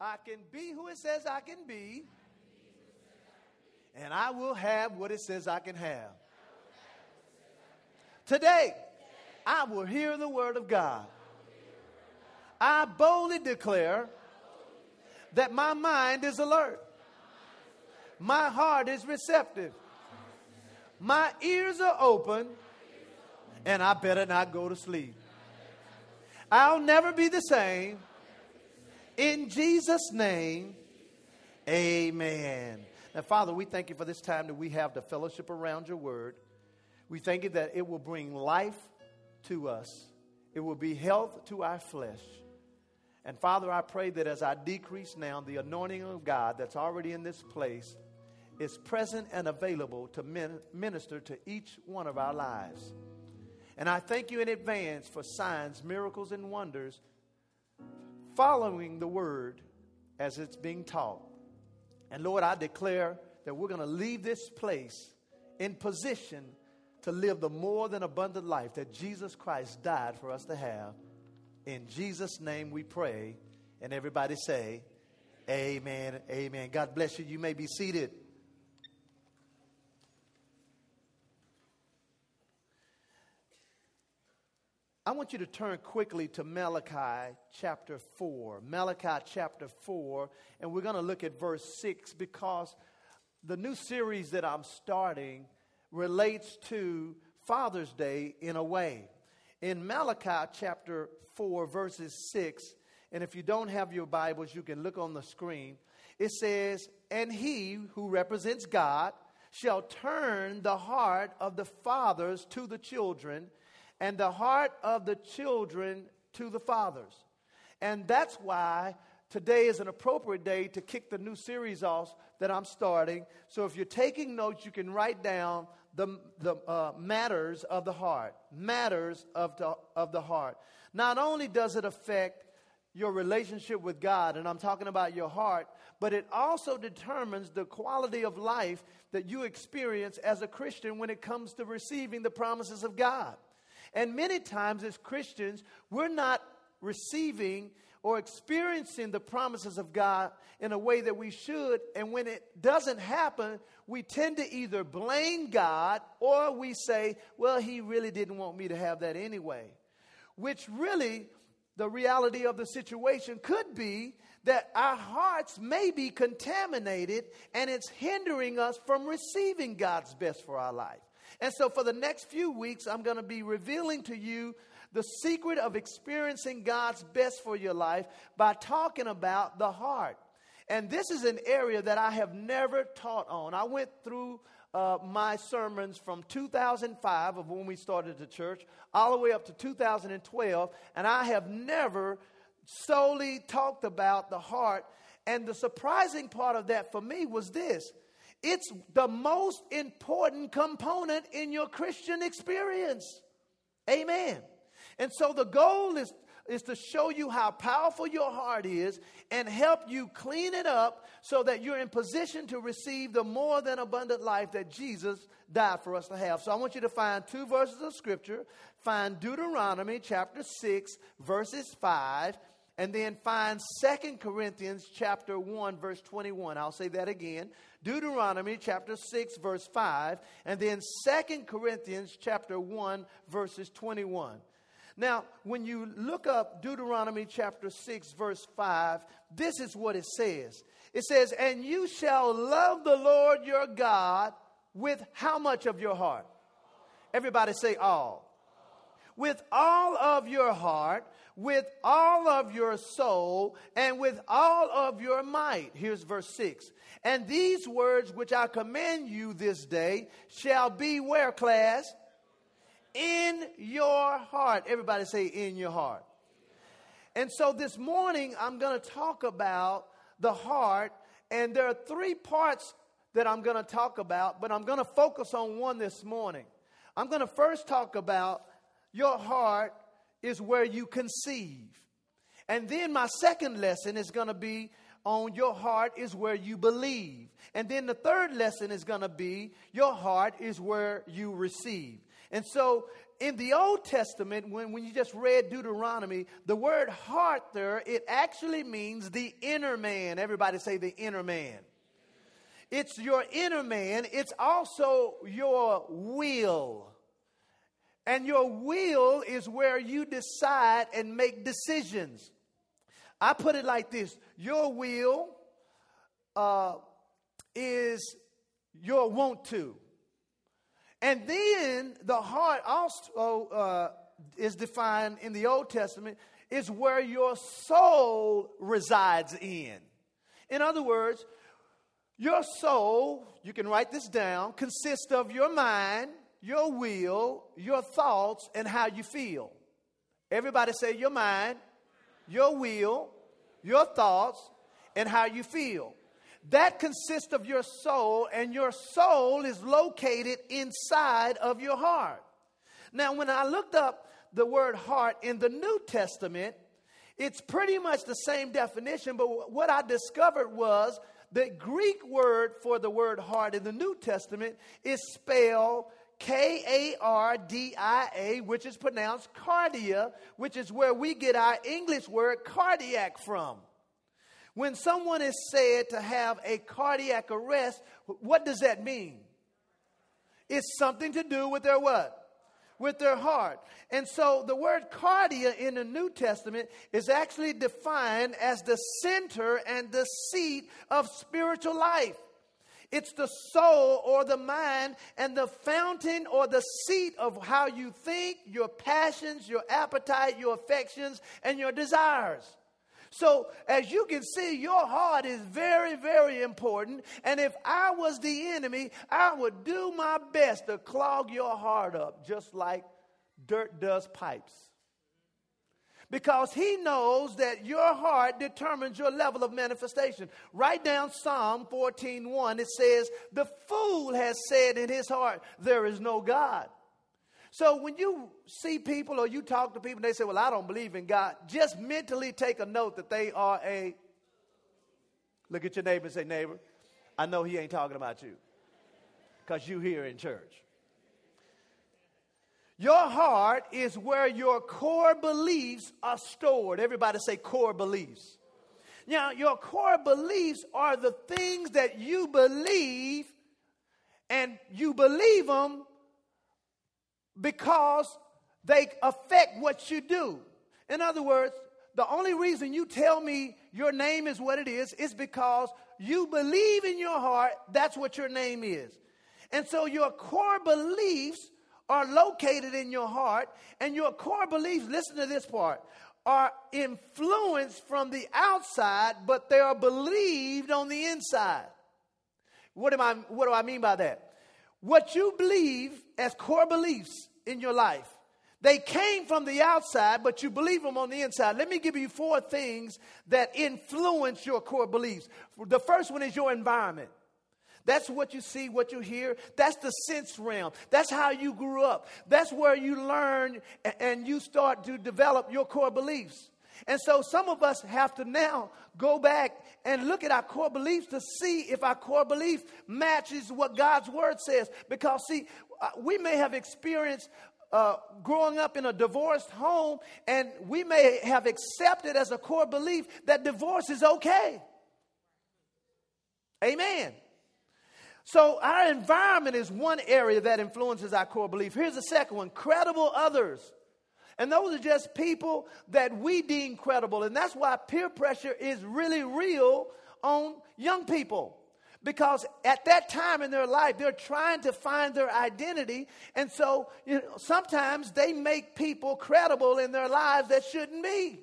I can be who it says I can be, and I will have what it says I can have. Today, I will hear the word of God. I boldly declare that my mind is alert, my heart is receptive, my ears are open, and I better not go to sleep. I'll never be the same. In Jesus' name, amen. Now, Father, we thank you for this time that we have the fellowship around your word. We thank you that it will bring life to us, it will be health to our flesh. And Father, I pray that as I decrease now, the anointing of God that's already in this place is present and available to minister to each one of our lives. And I thank you in advance for signs, miracles, and wonders following the word as it's being taught. And Lord, I declare that we're going to leave this place in position to live the more than abundant life that Jesus Christ died for us to have. In Jesus' name we pray. And everybody say, Amen. Amen. God bless you. You may be seated. I want you to turn quickly to Malachi chapter 4. Malachi chapter 4, and we're going to look at verse 6 because the new series that I'm starting relates to Father's Day in a way. In Malachi chapter 4, verses 6, and if you don't have your Bibles, you can look on the screen. It says, And he who represents God shall turn the heart of the fathers to the children and the heart of the children to the fathers. And that's why today is an appropriate day to kick the new series off that I'm starting. So if you're taking notes, you can write down the, the uh, matters of the heart. Matters of the, of the heart. Not only does it affect your relationship with God, and I'm talking about your heart, but it also determines the quality of life that you experience as a Christian when it comes to receiving the promises of God. And many times as Christians, we're not receiving or experiencing the promises of God in a way that we should. And when it doesn't happen, we tend to either blame God or we say, well, He really didn't want me to have that anyway. Which really, the reality of the situation could be that our hearts may be contaminated and it's hindering us from receiving God's best for our life. And so, for the next few weeks, I'm going to be revealing to you the secret of experiencing God's best for your life by talking about the heart. And this is an area that I have never taught on. I went through uh, my sermons from 2005 of when we started the church all the way up to 2012, and I have never solely talked about the heart. And the surprising part of that for me was this it's the most important component in your Christian experience. Amen. And so the goal is, is to show you how powerful your heart is and help you clean it up so that you're in position to receive the more than abundant life that Jesus died for us to have. So I want you to find two verses of scripture. Find Deuteronomy chapter 6, verses 5 and then find Second Corinthians chapter 1 verse 21. I'll say that again. Deuteronomy chapter 6 verse 5 and then Second Corinthians chapter 1 verses 21. Now, when you look up Deuteronomy chapter 6 verse 5, this is what it says. It says, "And you shall love the Lord your God with how much of your heart?" Everybody say all. With all of your heart, with all of your soul and with all of your might. Here's verse 6. And these words which I command you this day shall be where, class? In your heart. Everybody say, in your heart. And so this morning, I'm going to talk about the heart. And there are three parts that I'm going to talk about, but I'm going to focus on one this morning. I'm going to first talk about your heart is where you conceive. And then my second lesson is going to be on your heart is where you believe. And then the third lesson is going to be your heart is where you receive. And so in the Old Testament, when, when you just read Deuteronomy, the word heart there, it actually means the inner man. Everybody say the inner man. It's your inner man, it's also your will. And your will is where you decide and make decisions. I put it like this your will uh, is your want to. And then the heart also uh, is defined in the Old Testament, is where your soul resides in. In other words, your soul, you can write this down, consists of your mind, your will, your thoughts, and how you feel. Everybody say your mind, your will, your thoughts, and how you feel. That consists of your soul, and your soul is located inside of your heart. Now, when I looked up the word heart in the New Testament, it's pretty much the same definition, but what I discovered was the Greek word for the word heart in the New Testament is spelled K A R D I A, which is pronounced cardia, which is where we get our English word cardiac from. When someone is said to have a cardiac arrest, what does that mean? It's something to do with their what? With their heart. And so the word cardia in the New Testament is actually defined as the center and the seat of spiritual life. It's the soul or the mind and the fountain or the seat of how you think, your passions, your appetite, your affections, and your desires. So, as you can see, your heart is very, very important. And if I was the enemy, I would do my best to clog your heart up, just like dirt does pipes. Because he knows that your heart determines your level of manifestation. Write down Psalm 14:1. It says, The fool has said in his heart, There is no God. So when you see people or you talk to people and they say, Well, I don't believe in God, just mentally take a note that they are a. Look at your neighbor and say, Neighbor, I know he ain't talking about you because you here in church. Your heart is where your core beliefs are stored. Everybody say core beliefs. Now, your core beliefs are the things that you believe, and you believe them because they affect what you do. In other words, the only reason you tell me your name is what it is is because you believe in your heart that's what your name is. And so your core beliefs are located in your heart, and your core beliefs, listen to this part, are influenced from the outside, but they are believed on the inside. What, am I, what do I mean by that? What you believe as core beliefs in your life. They came from the outside, but you believe them on the inside. Let me give you four things that influence your core beliefs. The first one is your environment. That's what you see, what you hear. That's the sense realm. That's how you grew up. That's where you learn and you start to develop your core beliefs. And so some of us have to now go back and look at our core beliefs to see if our core belief matches what God's word says. Because, see, uh, we may have experienced uh, growing up in a divorced home, and we may have accepted as a core belief that divorce is okay. Amen. So, our environment is one area that influences our core belief. Here's the second one credible others. And those are just people that we deem credible. And that's why peer pressure is really real on young people. Because at that time in their life, they're trying to find their identity. And so you know, sometimes they make people credible in their lives that shouldn't be.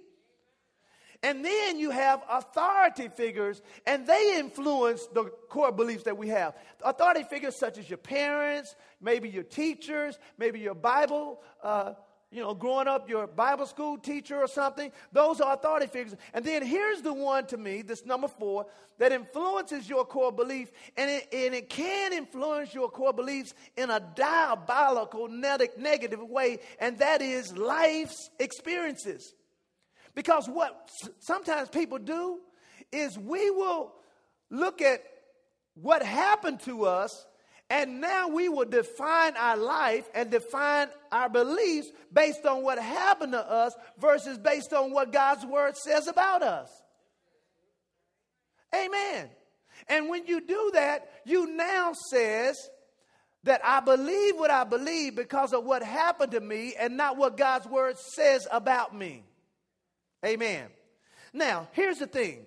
And then you have authority figures, and they influence the core beliefs that we have. Authority figures such as your parents, maybe your teachers, maybe your Bible uh, you know, growing up, your Bible school teacher or something. Those are authority figures. And then here's the one to me, this number four, that influences your core belief. And it, and it can influence your core beliefs in a diabolical, negative way. And that is life's experiences. Because what sometimes people do is we will look at what happened to us And now we will define our life and define our beliefs based on what happened to us versus based on what God's word says about us. Amen. And when you do that, you now says that I believe what I believe because of what happened to me and not what God's word says about me. Amen. Now, here's the thing.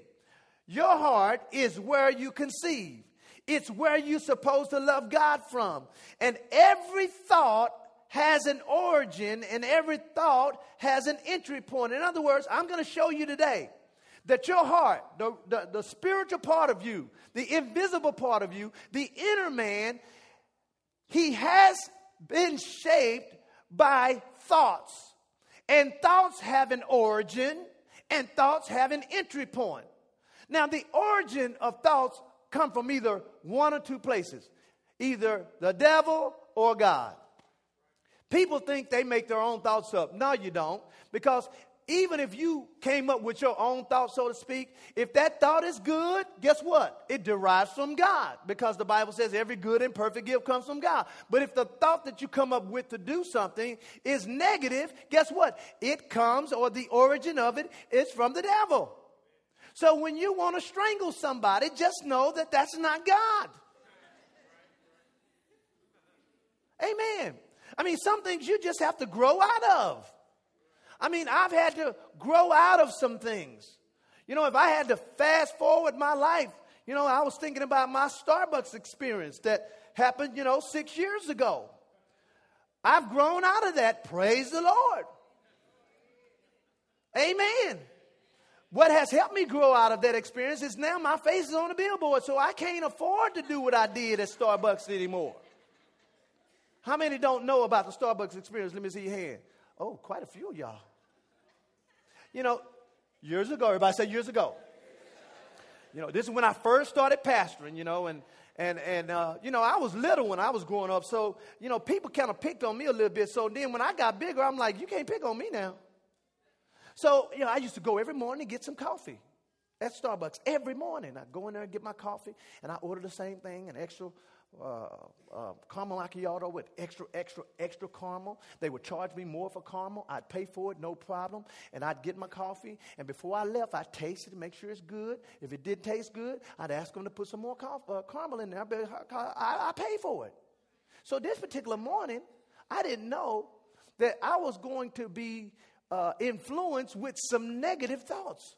Your heart is where you conceive. It's where you're supposed to love God from. And every thought has an origin and every thought has an entry point. In other words, I'm going to show you today that your heart, the, the, the, spiritual part of you, the invisible part of you, the inner man, he has been shaped by thoughts. And thoughts have an origin, and thoughts have an entry point. Now, the origin of thoughts come from either one or two places either the devil or God. People think they make their own thoughts up. No, you don't. Because even if you came up with your own thought, so to speak, if that thought is good, guess what? It derives from God because the Bible says every good and perfect gift comes from God. But if the thought that you come up with to do something is negative, guess what? It comes, or the origin of it is from the devil. So when you want to strangle somebody, just know that that's not God. Amen. I mean, some things you just have to grow out of. I mean, I've had to grow out of some things. You know, if I had to fast forward my life, you know, I was thinking about my Starbucks experience that happened, you know, six years ago. I've grown out of that. Praise the Lord. Amen. What has helped me grow out of that experience is now my face is on a billboard, so I can't afford to do what I did at Starbucks anymore. How many don't know about the Starbucks experience? Let me see your hand. Oh, quite a few of y'all. You know, years ago, everybody say years ago. You know, this is when I first started pastoring, you know, and and and uh, you know, I was little when I was growing up, so you know, people kind of picked on me a little bit. So then when I got bigger, I'm like, you can't pick on me now. So, you know, I used to go every morning and get some coffee at Starbucks every morning. I'd go in there and get my coffee, and I order the same thing, an extra uh, uh, caramel macchiato with extra, extra, extra caramel. They would charge me more for caramel. I'd pay for it, no problem. And I'd get my coffee. And before I left, I'd taste it to make sure it's good. If it didn't taste good, I'd ask them to put some more uh, caramel in there. I, I pay for it. So this particular morning, I didn't know that I was going to be uh, influenced with some negative thoughts.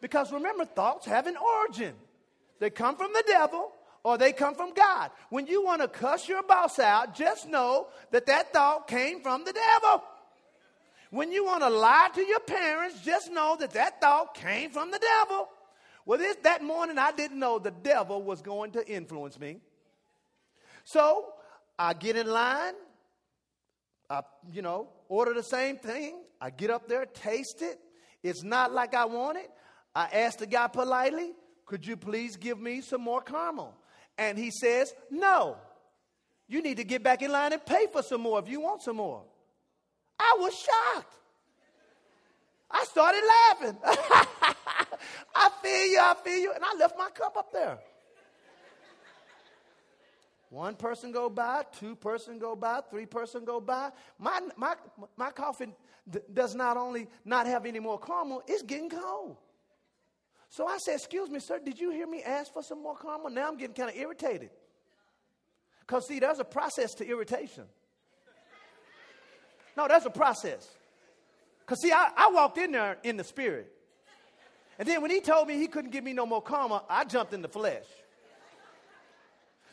Because remember, thoughts have an origin. They come from the devil or they come from God. When you want to cuss your boss out, just know that that thought came from the devil. When you want to lie to your parents, just know that that thought came from the devil. Well, this, that morning I didn't know the devil was going to influence me. So I get in line, I, you know, order the same thing. I get up there, taste it. It's not like I want it. I ask the guy politely, could you please give me some more caramel? And he says, no. You need to get back in line and pay for some more if you want some more. I was shocked. I started laughing. I feel you, I feel you. And I left my cup up there. One person go by, two person go by, three person go by. My, my, my coffee d- does not only not have any more caramel, it's getting cold. So I said, excuse me, sir, did you hear me ask for some more karma? Now I'm getting kind of irritated. Because see, there's a process to irritation. No, there's a process. Because see, I, I walked in there in the spirit. And then when he told me he couldn't give me no more karma, I jumped in the flesh.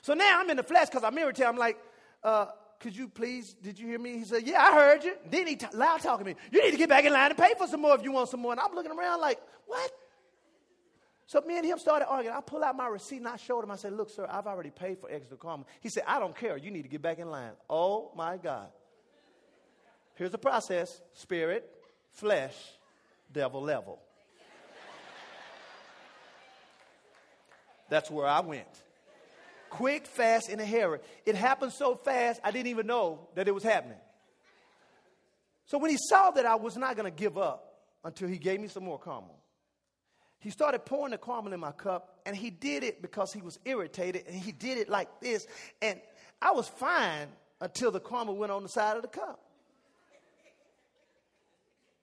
So now I'm in the flesh because I'm irritated. I'm like, uh, could you please, did you hear me? He said, yeah, I heard you. Then he t- loud talking to me. You need to get back in line and pay for some more if you want some more. And I'm looking around like, what? So me and him started arguing. I pull out my receipt and I showed him. I said, look, sir, I've already paid for extra karma. He said, I don't care. You need to get back in line. Oh, my God. Here's the process spirit, flesh, devil level. That's where I went quick, fast, in a hurry. It happened so fast, I didn't even know that it was happening. So when he saw that I was not going to give up until he gave me some more caramel, He started pouring the caramel in my cup, and he did it because he was irritated, and he did it like this. And I was fine until the caramel went on the side of the cup.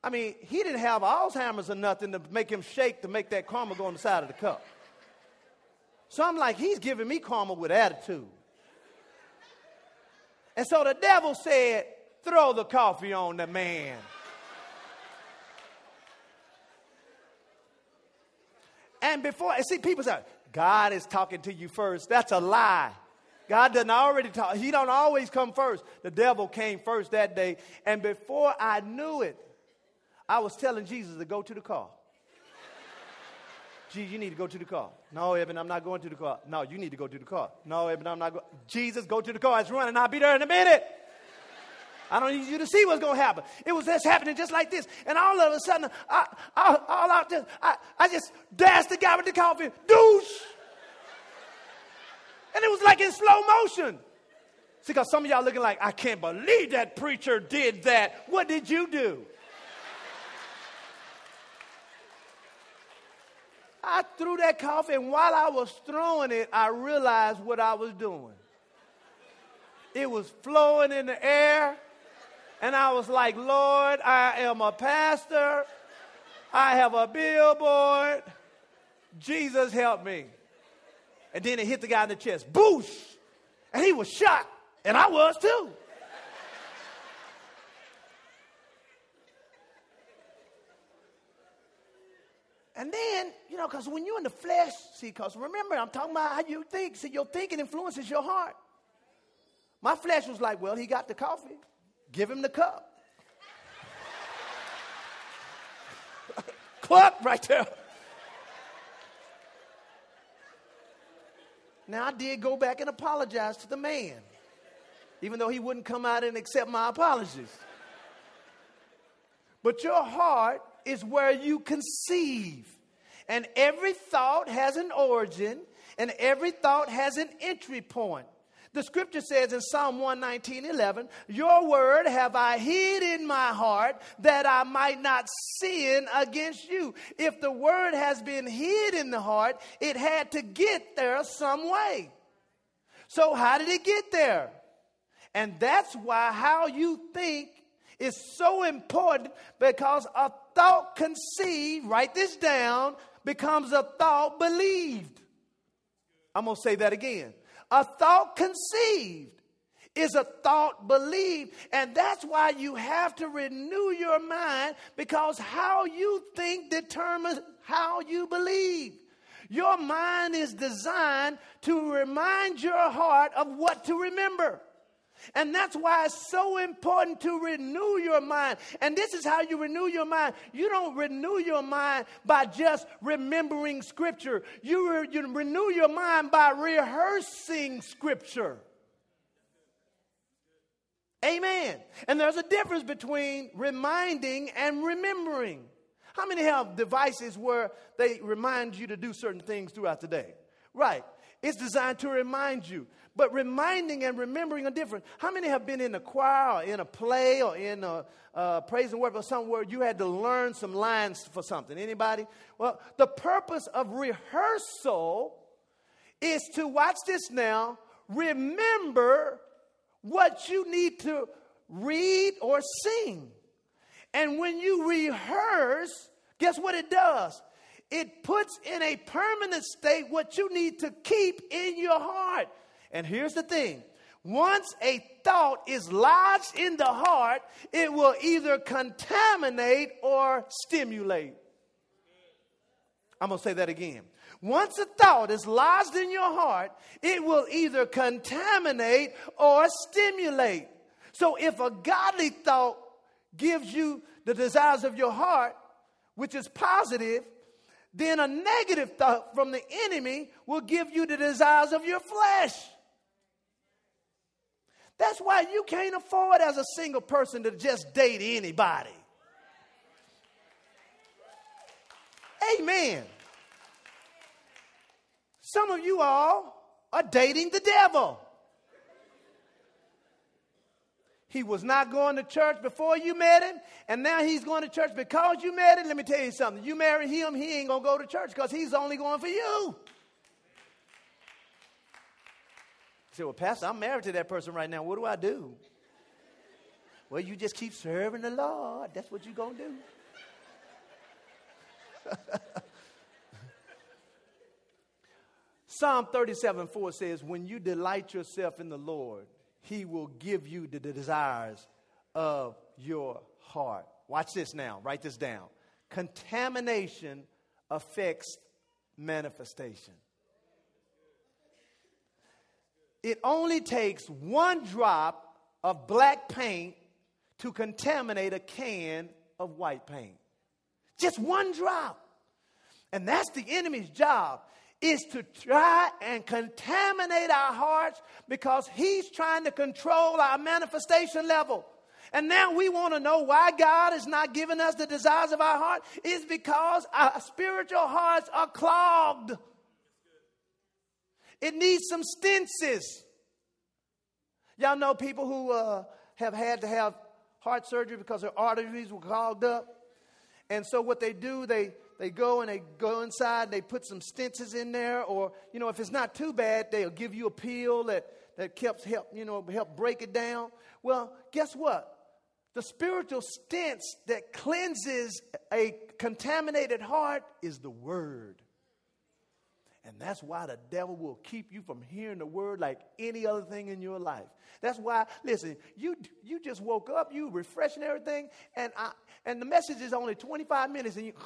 I mean, he didn't have Alzheimer's or nothing to make him shake to make that caramel go on the side of the cup. So I'm like, he's giving me caramel with attitude. And so the devil said, throw the coffee on the man. And before, and see, people say, God is talking to you first. That's a lie. God doesn't already talk. He don't always come first. The devil came first that day. And before I knew it, I was telling Jesus to go to the car. Jesus, you need to go to the car. No, Evan, I'm not going to the car. No, you need to go to the car. No, Evan, I'm not going. Jesus, go to the car. It's running. I'll be there in a minute. I don't need you to see what's going to happen. It was just happening just like this. And all of a sudden, I, I, all out there, I, I just dashed the guy with the coffee, douche. And it was like in slow motion. See, because some of y'all looking like, I can't believe that preacher did that. What did you do? I threw that coffee, and while I was throwing it, I realized what I was doing. It was flowing in the air. And I was like, Lord, I am a pastor. I have a billboard. Jesus help me. And then it hit the guy in the chest. Boosh! And he was shocked. And I was too. And then, you know, because when you're in the flesh, see, because remember, I'm talking about how you think. See, your thinking influences your heart. My flesh was like, well, he got the coffee. Give him the cup. Cluck right there. Now, I did go back and apologize to the man, even though he wouldn't come out and accept my apologies. But your heart is where you conceive, and every thought has an origin, and every thought has an entry point. The scripture says in Psalm 119 11, Your word have I hid in my heart that I might not sin against you. If the word has been hid in the heart, it had to get there some way. So, how did it get there? And that's why how you think is so important because a thought conceived, write this down, becomes a thought believed. I'm going to say that again. A thought conceived is a thought believed. And that's why you have to renew your mind because how you think determines how you believe. Your mind is designed to remind your heart of what to remember. And that's why it's so important to renew your mind. And this is how you renew your mind. You don't renew your mind by just remembering scripture, you, re- you renew your mind by rehearsing scripture. Amen. And there's a difference between reminding and remembering. How many have devices where they remind you to do certain things throughout the day? Right. It's designed to remind you. But reminding and remembering are different. How many have been in a choir or in a play or in a uh, praise and worship or somewhere you had to learn some lines for something? Anybody? Well, the purpose of rehearsal is to watch this now. Remember what you need to read or sing. And when you rehearse, guess what it does? It puts in a permanent state what you need to keep in your heart. And here's the thing once a thought is lodged in the heart, it will either contaminate or stimulate. I'm going to say that again. Once a thought is lodged in your heart, it will either contaminate or stimulate. So if a godly thought gives you the desires of your heart, which is positive, then a negative thought from the enemy will give you the desires of your flesh. That's why you can't afford as a single person to just date anybody. Amen. Some of you all are dating the devil. He was not going to church before you met him, and now he's going to church because you met him. Let me tell you something. You marry him, he ain't going to go to church because he's only going for you. You say, Well, Pastor, I'm married to that person right now. What do I do? Well, you just keep serving the Lord. That's what you're going to do. Psalm 37 4 says, When you delight yourself in the Lord, he will give you the desires of your heart. Watch this now. Write this down. Contamination affects manifestation. It only takes one drop of black paint to contaminate a can of white paint. Just one drop. And that's the enemy's job is to try and contaminate our hearts because he's trying to control our manifestation level. And now we want to know why God is not giving us the desires of our heart is because our spiritual hearts are clogged. It needs some stenses. Y'all know people who uh, have had to have heart surgery because their arteries were clogged up. And so what they do, they they go and they go inside, they put some stences in there, or, you know, if it's not too bad, they'll give you a pill that, that helps help, you know, help break it down. Well, guess what? The spiritual stents that cleanses a contaminated heart is the word. And that's why the devil will keep you from hearing the word like any other thing in your life. That's why, listen, you you just woke up, you refreshing everything, and I and the message is only 25 minutes, and you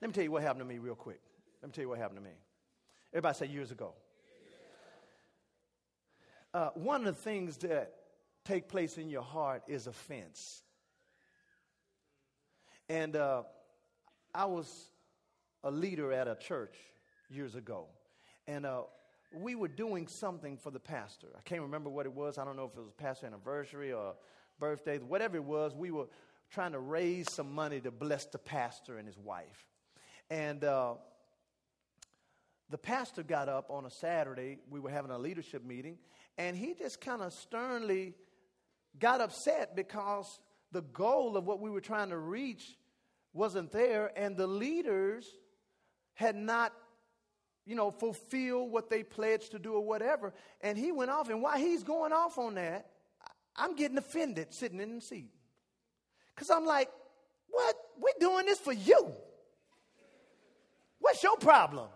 Let me tell you what happened to me real quick. Let me tell you what happened to me. Everybody say years ago. Uh, one of the things that take place in your heart is offense. And uh, I was a leader at a church years ago. And uh, we were doing something for the pastor. I can't remember what it was. I don't know if it was pastor anniversary or birthday, whatever it was. We were trying to raise some money to bless the pastor and his wife. And uh, the pastor got up on a Saturday. We were having a leadership meeting, and he just kind of sternly got upset because the goal of what we were trying to reach wasn't there, and the leaders had not, you know, fulfilled what they pledged to do or whatever. And he went off, and while he's going off on that, I'm getting offended sitting in the seat. Because I'm like, what? We're doing this for you. What's your problem?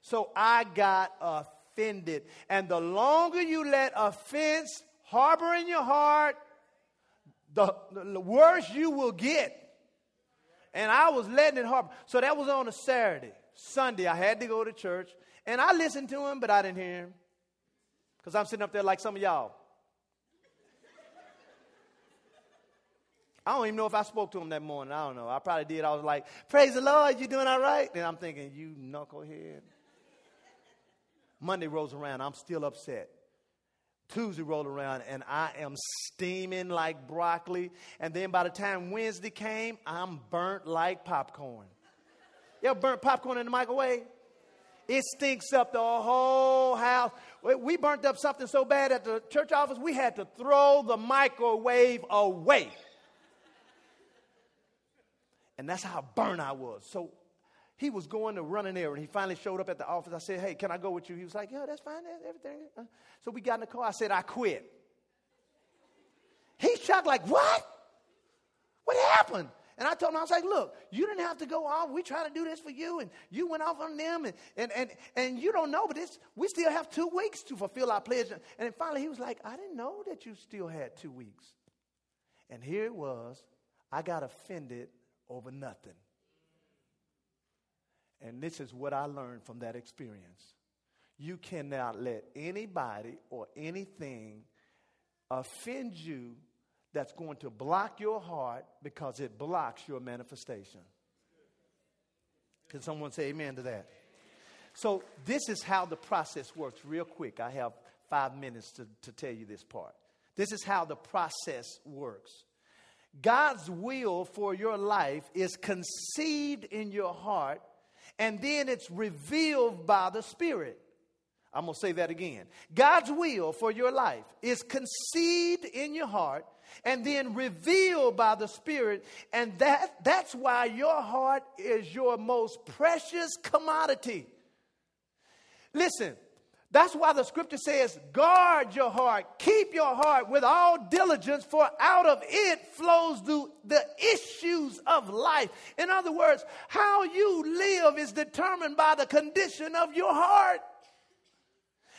So I got offended. And the longer you let offense harbor in your heart, the, the worse you will get. And I was letting it harbor. So that was on a Saturday. Sunday, I had to go to church. And I listened to him, but I didn't hear him. Because I'm sitting up there like some of y'all. I don't even know if I spoke to him that morning. I don't know. I probably did. I was like, Praise the Lord, you doing all right? And I'm thinking, You knucklehead. Monday rolls around, I'm still upset. Tuesday rolled around, and I am steaming like broccoli. And then by the time Wednesday came, I'm burnt like popcorn. You ever burnt popcorn in the microwave? It stinks up the whole house. We burnt up something so bad at the church office, we had to throw the microwave away. And that's how burnt I was. So he was going to run an errand. He finally showed up at the office. I said, Hey, can I go with you? He was like, Yeah, that's fine. Everything. Uh, so we got in the car. I said, I quit. He's shocked, like, What? What happened? And I told him, I was like, look, you didn't have to go off. We trying to do this for you, and you went off on them, and, and, and, and you don't know, but this, we still have two weeks to fulfill our pledge. And then finally he was like, I didn't know that you still had two weeks. And here it was. I got offended over nothing. And this is what I learned from that experience. You cannot let anybody or anything offend you that's going to block your heart because it blocks your manifestation. Can someone say amen to that? So, this is how the process works, real quick. I have five minutes to, to tell you this part. This is how the process works. God's will for your life is conceived in your heart, and then it's revealed by the Spirit. I'm going to say that again. God's will for your life is conceived in your heart and then revealed by the Spirit. And that, that's why your heart is your most precious commodity. Listen, that's why the scripture says, guard your heart, keep your heart with all diligence, for out of it flows the, the issues of life. In other words, how you live is determined by the condition of your heart.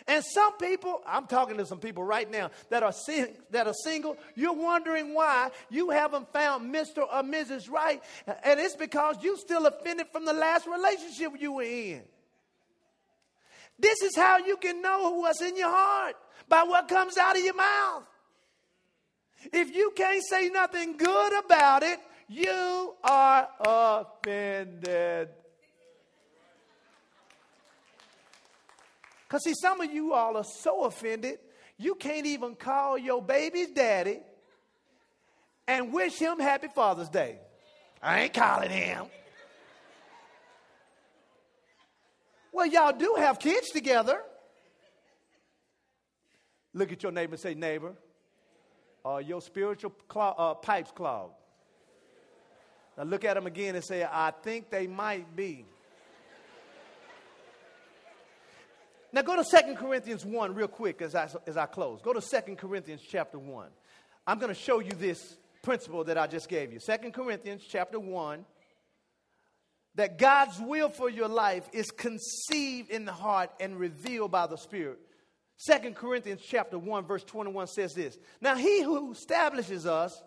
And some people, I'm talking to some people right now that are sing, that are single. You're wondering why you haven't found Mr. or Mrs. Right, and it's because you still offended from the last relationship you were in. This is how you can know what's in your heart by what comes out of your mouth. If you can't say nothing good about it, you are offended. Because, see, some of you all are so offended, you can't even call your baby's daddy and wish him happy Father's Day. I ain't calling him. Well, y'all do have kids together. Look at your neighbor and say, neighbor, uh, your spiritual uh, pipes clogged. Now look at them again and say, I think they might be. Now go to 2 Corinthians 1 real quick as I, as I close. Go to 2 Corinthians chapter 1. I'm going to show you this principle that I just gave you. 2 Corinthians chapter 1 that God's will for your life is conceived in the heart and revealed by the Spirit. Second Corinthians chapter 1 verse 21 says this. Now he who establishes us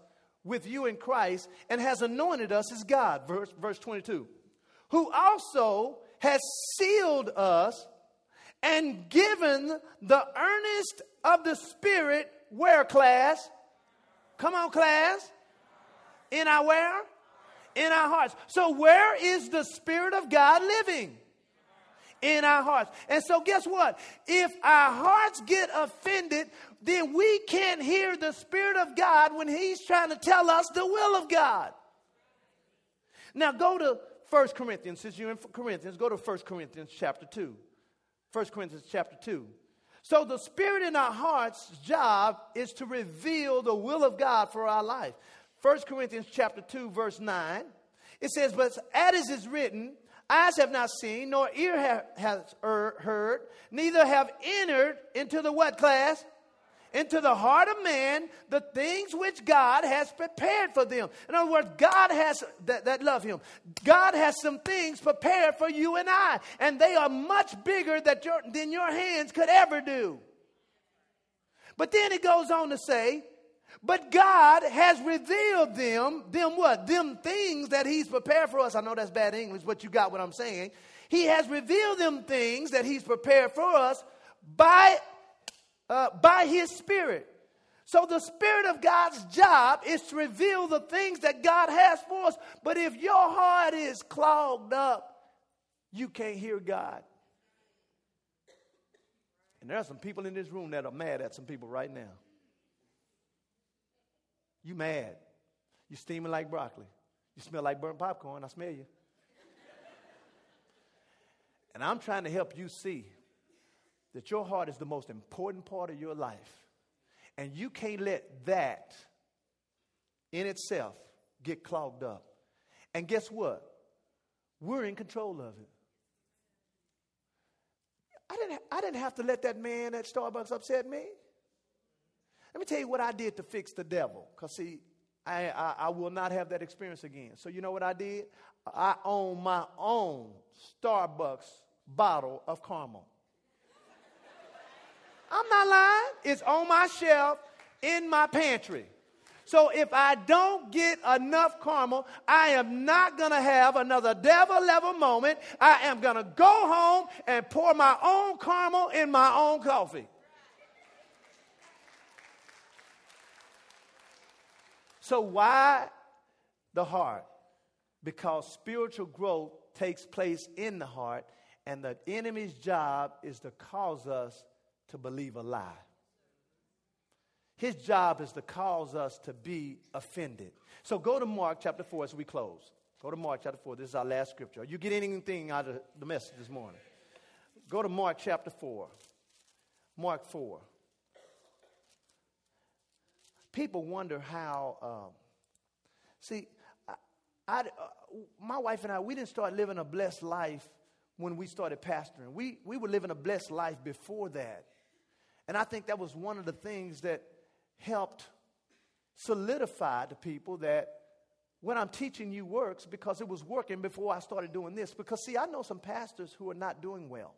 with you in Christ and has anointed us is God, verse, verse 22, who also has sealed us and given the earnest of the Spirit, where class? Come on, class. In our where? In our hearts. So, where is the Spirit of God living? In our hearts. And so, guess what? If our hearts get offended, then we can't hear the Spirit of God when He's trying to tell us the will of God. Now, go to 1 Corinthians. Since you're in Corinthians, go to 1 Corinthians chapter 2. 1 Corinthians chapter 2. So, the Spirit in our hearts' job is to reveal the will of God for our life. 1 Corinthians chapter 2, verse 9. It says, But as is written, eyes have not seen, nor ear ha- has er- heard, neither have entered into the what class? Into the heart of man the things which God has prepared for them. In other words, God has, that, that love Him, God has some things prepared for you and I, and they are much bigger that your, than your hands could ever do. But then it goes on to say, but God has revealed them, them what? Them things that He's prepared for us. I know that's bad English, but you got what I'm saying. He has revealed them things that He's prepared for us by, uh, by His Spirit. So the Spirit of God's job is to reveal the things that God has for us. But if your heart is clogged up, you can't hear God. And there are some people in this room that are mad at some people right now. You mad. You steaming like broccoli. You smell like burnt popcorn. I smell you. and I'm trying to help you see that your heart is the most important part of your life. And you can't let that in itself get clogged up. And guess what? We're in control of it. I didn't, I didn't have to let that man at Starbucks upset me. Let me tell you what I did to fix the devil. Because, see, I, I, I, will not have that experience again. So, you know what I did? I own my own Starbucks bottle of caramel. I'm not lying. It's on my shelf in my pantry. So if I don't get enough caramel, I am not going to have another devil level moment. I am going to go home and pour my own caramel in my own coffee. So, why the heart? Because spiritual growth takes place in the heart, and the enemy's job is to cause us to believe a lie. His job is to cause us to be offended. So, go to Mark chapter 4 as we close. Go to Mark chapter 4. This is our last scripture. Are You get anything out of the message this morning? Go to Mark chapter 4. Mark 4. People wonder how, um, see, I, I, uh, my wife and I, we didn't start living a blessed life when we started pastoring. We, we were living a blessed life before that. And I think that was one of the things that helped solidify to people that when I'm teaching you works because it was working before I started doing this. Because, see, I know some pastors who are not doing well.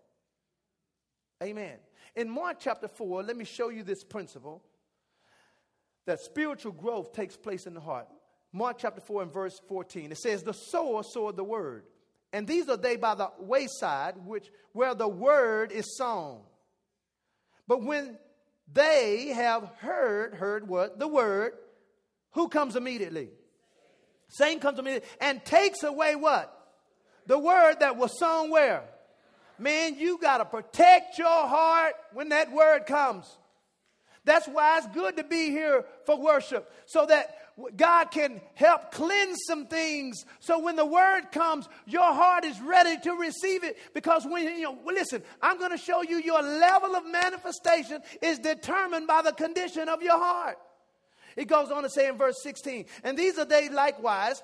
Amen. In Mark chapter 4, let me show you this principle that spiritual growth takes place in the heart. Mark chapter 4 and verse 14. It says, The sower sowed the word. And these are they by the wayside, which where the word is sown. But when they have heard, heard what? The word, who comes immediately? Satan comes immediately and takes away what? The word that was sown where? Man, you got to protect your heart when that word comes. That's why it's good to be here for worship so that God can help cleanse some things. So when the word comes, your heart is ready to receive it. Because when you know, listen, I'm going to show you your level of manifestation is determined by the condition of your heart. It goes on to say in verse 16, and these are they likewise,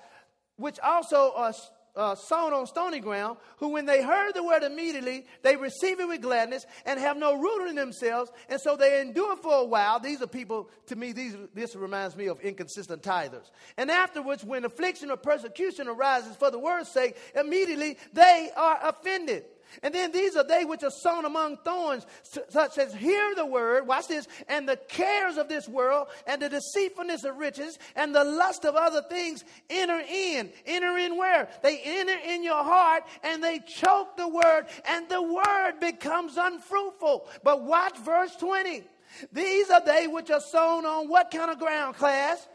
which also are uh, sown on stony ground, who when they heard the word immediately, they receive it with gladness and have no root in themselves, and so they endure for a while. These are people, to me, these, this reminds me of inconsistent tithers. And afterwards, when affliction or persecution arises for the word's sake, immediately they are offended. And then these are they which are sown among thorns, such as hear the word, watch this, and the cares of this world, and the deceitfulness of riches, and the lust of other things enter in. Enter in where? They enter in your heart, and they choke the word, and the word becomes unfruitful. But watch verse 20. These are they which are sown on what kind of ground, class?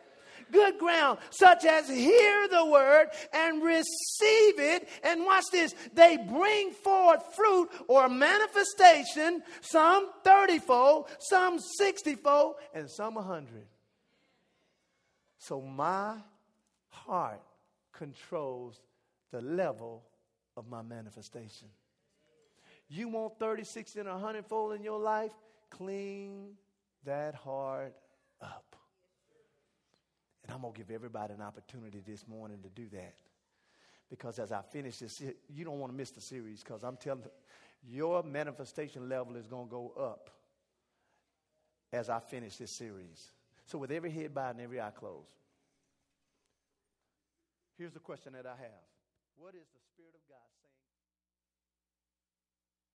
Good ground, such as hear the word and receive it. And watch this they bring forth fruit or manifestation, some 30 fold, some 60 fold, and some 100. So my heart controls the level of my manifestation. You want 30, 60, and 100 fold in your life? Clean that heart up. And I'm going to give everybody an opportunity this morning to do that. Because as I finish this, you don't want to miss the series because I'm telling you, your manifestation level is going to go up as I finish this series. So, with every head bowed and every eye closed, here's the question that I have What is the Spirit of